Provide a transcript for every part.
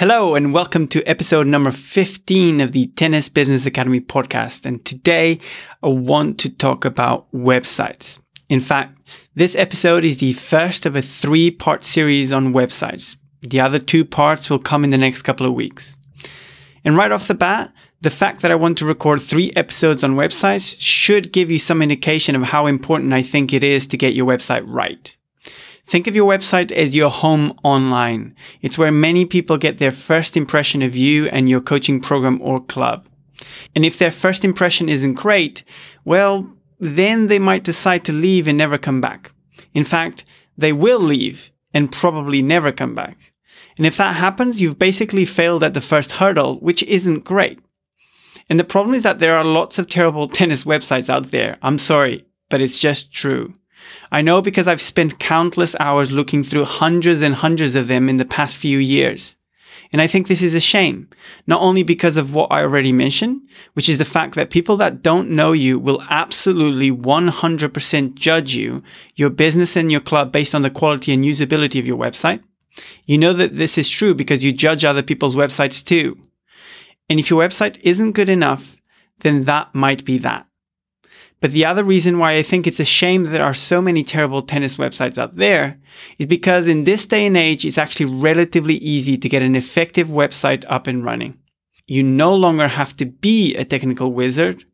Hello and welcome to episode number 15 of the Tennis Business Academy podcast. And today I want to talk about websites. In fact, this episode is the first of a three part series on websites. The other two parts will come in the next couple of weeks. And right off the bat, the fact that I want to record three episodes on websites should give you some indication of how important I think it is to get your website right. Think of your website as your home online. It's where many people get their first impression of you and your coaching program or club. And if their first impression isn't great, well, then they might decide to leave and never come back. In fact, they will leave and probably never come back. And if that happens, you've basically failed at the first hurdle, which isn't great. And the problem is that there are lots of terrible tennis websites out there. I'm sorry, but it's just true. I know because I've spent countless hours looking through hundreds and hundreds of them in the past few years. And I think this is a shame, not only because of what I already mentioned, which is the fact that people that don't know you will absolutely 100% judge you, your business and your club based on the quality and usability of your website. You know that this is true because you judge other people's websites too. And if your website isn't good enough, then that might be that. But the other reason why I think it's a shame that there are so many terrible tennis websites out there is because in this day and age, it's actually relatively easy to get an effective website up and running. You no longer have to be a technical wizard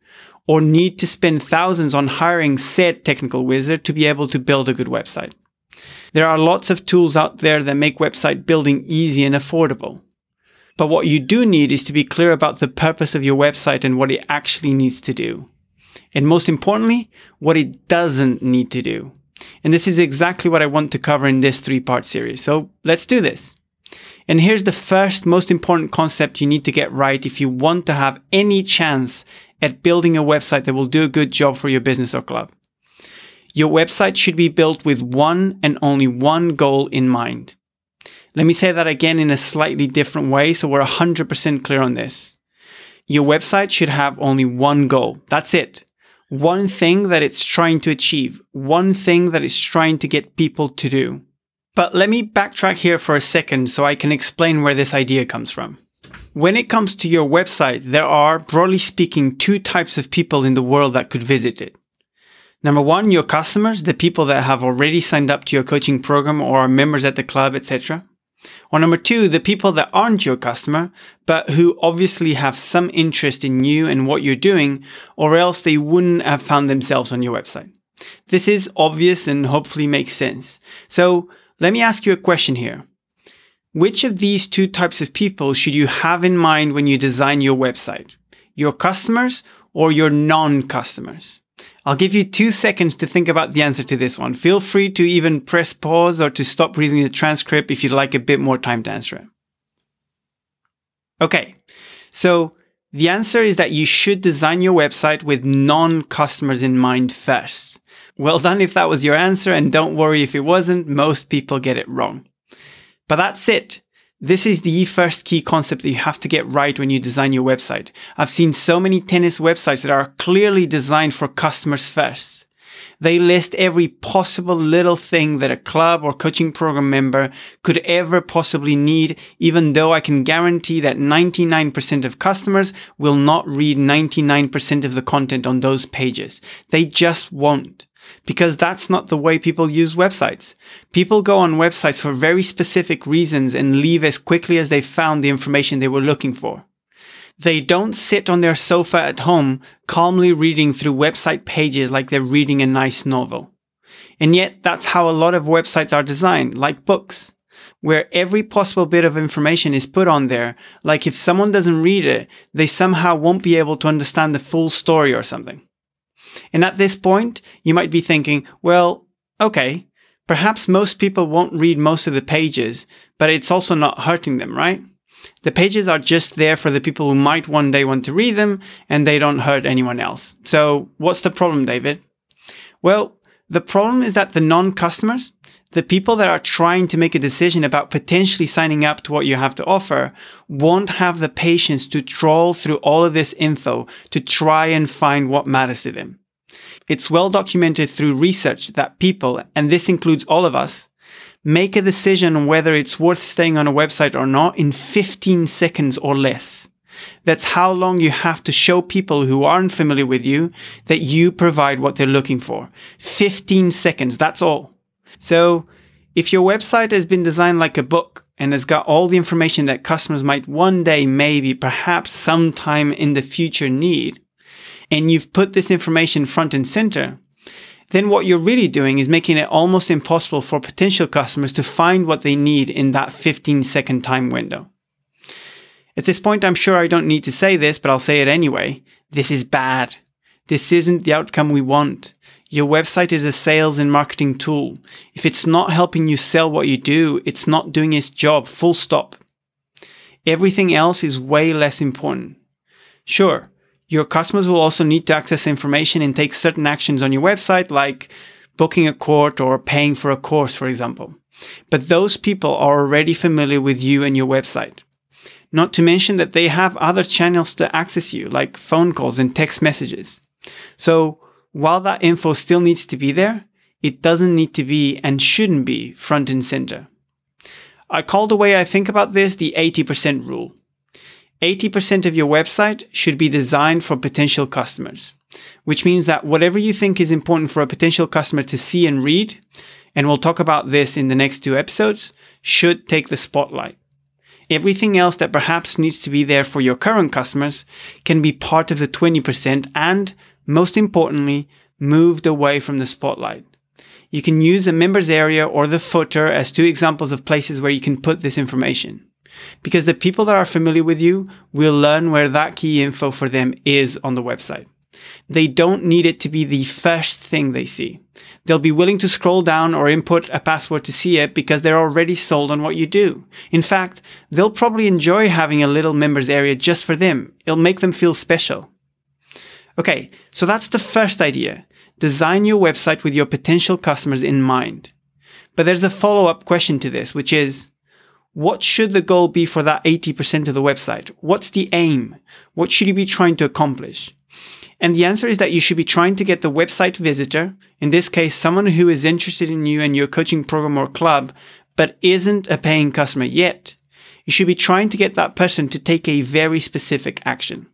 or need to spend thousands on hiring said technical wizard to be able to build a good website. There are lots of tools out there that make website building easy and affordable. But what you do need is to be clear about the purpose of your website and what it actually needs to do and most importantly, what it doesn't need to do. And this is exactly what I want to cover in this three part series. So let's do this. And here's the first most important concept you need to get right if you want to have any chance at building a website that will do a good job for your business or club. Your website should be built with one and only one goal in mind. Let me say that again in a slightly different way so we're 100% clear on this. Your website should have only one goal. That's it one thing that it's trying to achieve, one thing that it's trying to get people to do. But let me backtrack here for a second so I can explain where this idea comes from. When it comes to your website, there are, broadly speaking, two types of people in the world that could visit it. Number one, your customers, the people that have already signed up to your coaching program or are members at the club, etc. Or number two, the people that aren't your customer, but who obviously have some interest in you and what you're doing, or else they wouldn't have found themselves on your website. This is obvious and hopefully makes sense. So let me ask you a question here. Which of these two types of people should you have in mind when you design your website? Your customers or your non-customers? I'll give you two seconds to think about the answer to this one. Feel free to even press pause or to stop reading the transcript if you'd like a bit more time to answer it. Okay, so the answer is that you should design your website with non customers in mind first. Well done if that was your answer, and don't worry if it wasn't, most people get it wrong. But that's it. This is the first key concept that you have to get right when you design your website. I've seen so many tennis websites that are clearly designed for customers first. They list every possible little thing that a club or coaching program member could ever possibly need, even though I can guarantee that 99% of customers will not read 99% of the content on those pages. They just won't because that's not the way people use websites. People go on websites for very specific reasons and leave as quickly as they found the information they were looking for. They don't sit on their sofa at home calmly reading through website pages like they're reading a nice novel. And yet that's how a lot of websites are designed, like books, where every possible bit of information is put on there. Like if someone doesn't read it, they somehow won't be able to understand the full story or something. And at this point, you might be thinking, well, okay, perhaps most people won't read most of the pages, but it's also not hurting them, right? The pages are just there for the people who might one day want to read them and they don't hurt anyone else. So what's the problem, David? Well, the problem is that the non-customers, the people that are trying to make a decision about potentially signing up to what you have to offer won't have the patience to trawl through all of this info to try and find what matters to them. It's well documented through research that people, and this includes all of us, Make a decision on whether it's worth staying on a website or not in 15 seconds or less. That's how long you have to show people who aren't familiar with you that you provide what they're looking for. 15 seconds, that's all. So, if your website has been designed like a book and has got all the information that customers might one day, maybe, perhaps sometime in the future need, and you've put this information front and center, then what you're really doing is making it almost impossible for potential customers to find what they need in that 15 second time window. At this point, I'm sure I don't need to say this, but I'll say it anyway. This is bad. This isn't the outcome we want. Your website is a sales and marketing tool. If it's not helping you sell what you do, it's not doing its job, full stop. Everything else is way less important. Sure, your customers will also need to access information and take certain actions on your website, like booking a court or paying for a course, for example. But those people are already familiar with you and your website. Not to mention that they have other channels to access you, like phone calls and text messages. So while that info still needs to be there, it doesn't need to be and shouldn't be front and center. I call the way I think about this the 80% rule. 80% of your website should be designed for potential customers, which means that whatever you think is important for a potential customer to see and read, and we'll talk about this in the next two episodes, should take the spotlight. Everything else that perhaps needs to be there for your current customers can be part of the 20% and, most importantly, moved away from the spotlight. You can use a members area or the footer as two examples of places where you can put this information because the people that are familiar with you will learn where that key info for them is on the website. They don't need it to be the first thing they see. They'll be willing to scroll down or input a password to see it because they're already sold on what you do. In fact, they'll probably enjoy having a little members area just for them. It'll make them feel special. Okay, so that's the first idea. Design your website with your potential customers in mind. But there's a follow up question to this, which is what should the goal be for that 80% of the website? What's the aim? What should you be trying to accomplish? And the answer is that you should be trying to get the website visitor, in this case, someone who is interested in you and your coaching program or club, but isn't a paying customer yet. You should be trying to get that person to take a very specific action.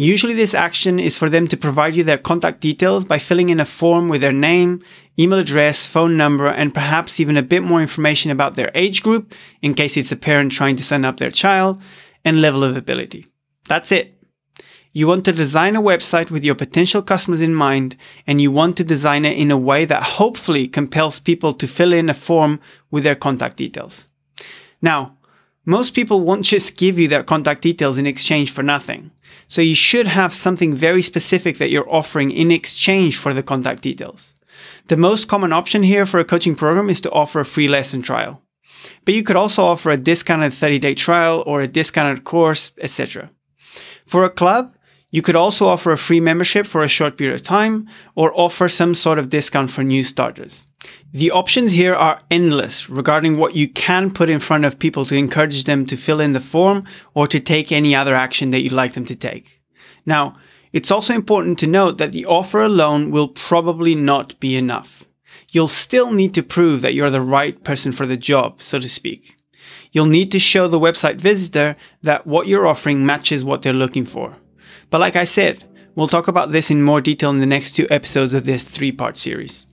Usually this action is for them to provide you their contact details by filling in a form with their name, email address, phone number, and perhaps even a bit more information about their age group in case it's a parent trying to sign up their child, and level of ability. That's it. You want to design a website with your potential customers in mind, and you want to design it in a way that hopefully compels people to fill in a form with their contact details. Now, most people won't just give you their contact details in exchange for nothing. So you should have something very specific that you're offering in exchange for the contact details. The most common option here for a coaching program is to offer a free lesson trial. But you could also offer a discounted 30 day trial or a discounted course, etc. For a club, you could also offer a free membership for a short period of time or offer some sort of discount for new starters. The options here are endless regarding what you can put in front of people to encourage them to fill in the form or to take any other action that you'd like them to take. Now, it's also important to note that the offer alone will probably not be enough. You'll still need to prove that you're the right person for the job, so to speak. You'll need to show the website visitor that what you're offering matches what they're looking for. But like I said, we'll talk about this in more detail in the next two episodes of this three part series.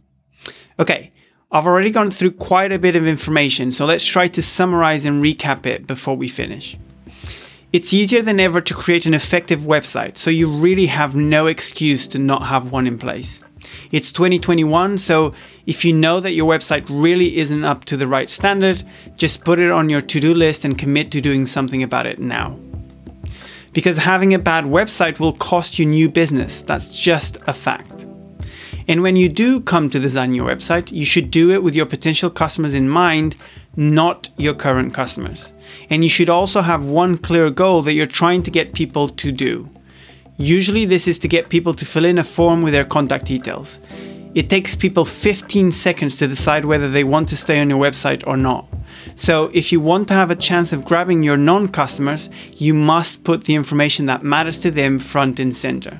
Okay, I've already gone through quite a bit of information, so let's try to summarize and recap it before we finish. It's easier than ever to create an effective website, so you really have no excuse to not have one in place. It's 2021, so if you know that your website really isn't up to the right standard, just put it on your to do list and commit to doing something about it now because having a bad website will cost you new business. That's just a fact. And when you do come to design your website, you should do it with your potential customers in mind, not your current customers. And you should also have one clear goal that you're trying to get people to do. Usually, this is to get people to fill in a form with their contact details. It takes people 15 seconds to decide whether they want to stay on your website or not. So if you want to have a chance of grabbing your non customers, you must put the information that matters to them front and center.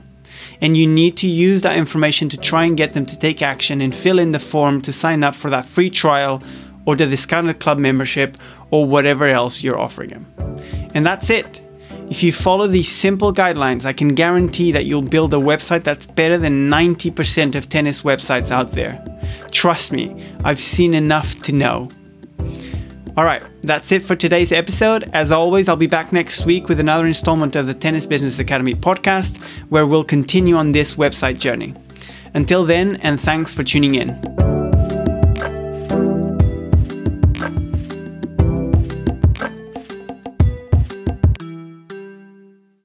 And you need to use that information to try and get them to take action and fill in the form to sign up for that free trial or the discounted club membership or whatever else you're offering them. And that's it. If you follow these simple guidelines, I can guarantee that you'll build a website that's better than 90% of tennis websites out there. Trust me, I've seen enough to know. All right, that's it for today's episode. As always, I'll be back next week with another installment of the Tennis Business Academy podcast, where we'll continue on this website journey. Until then, and thanks for tuning in.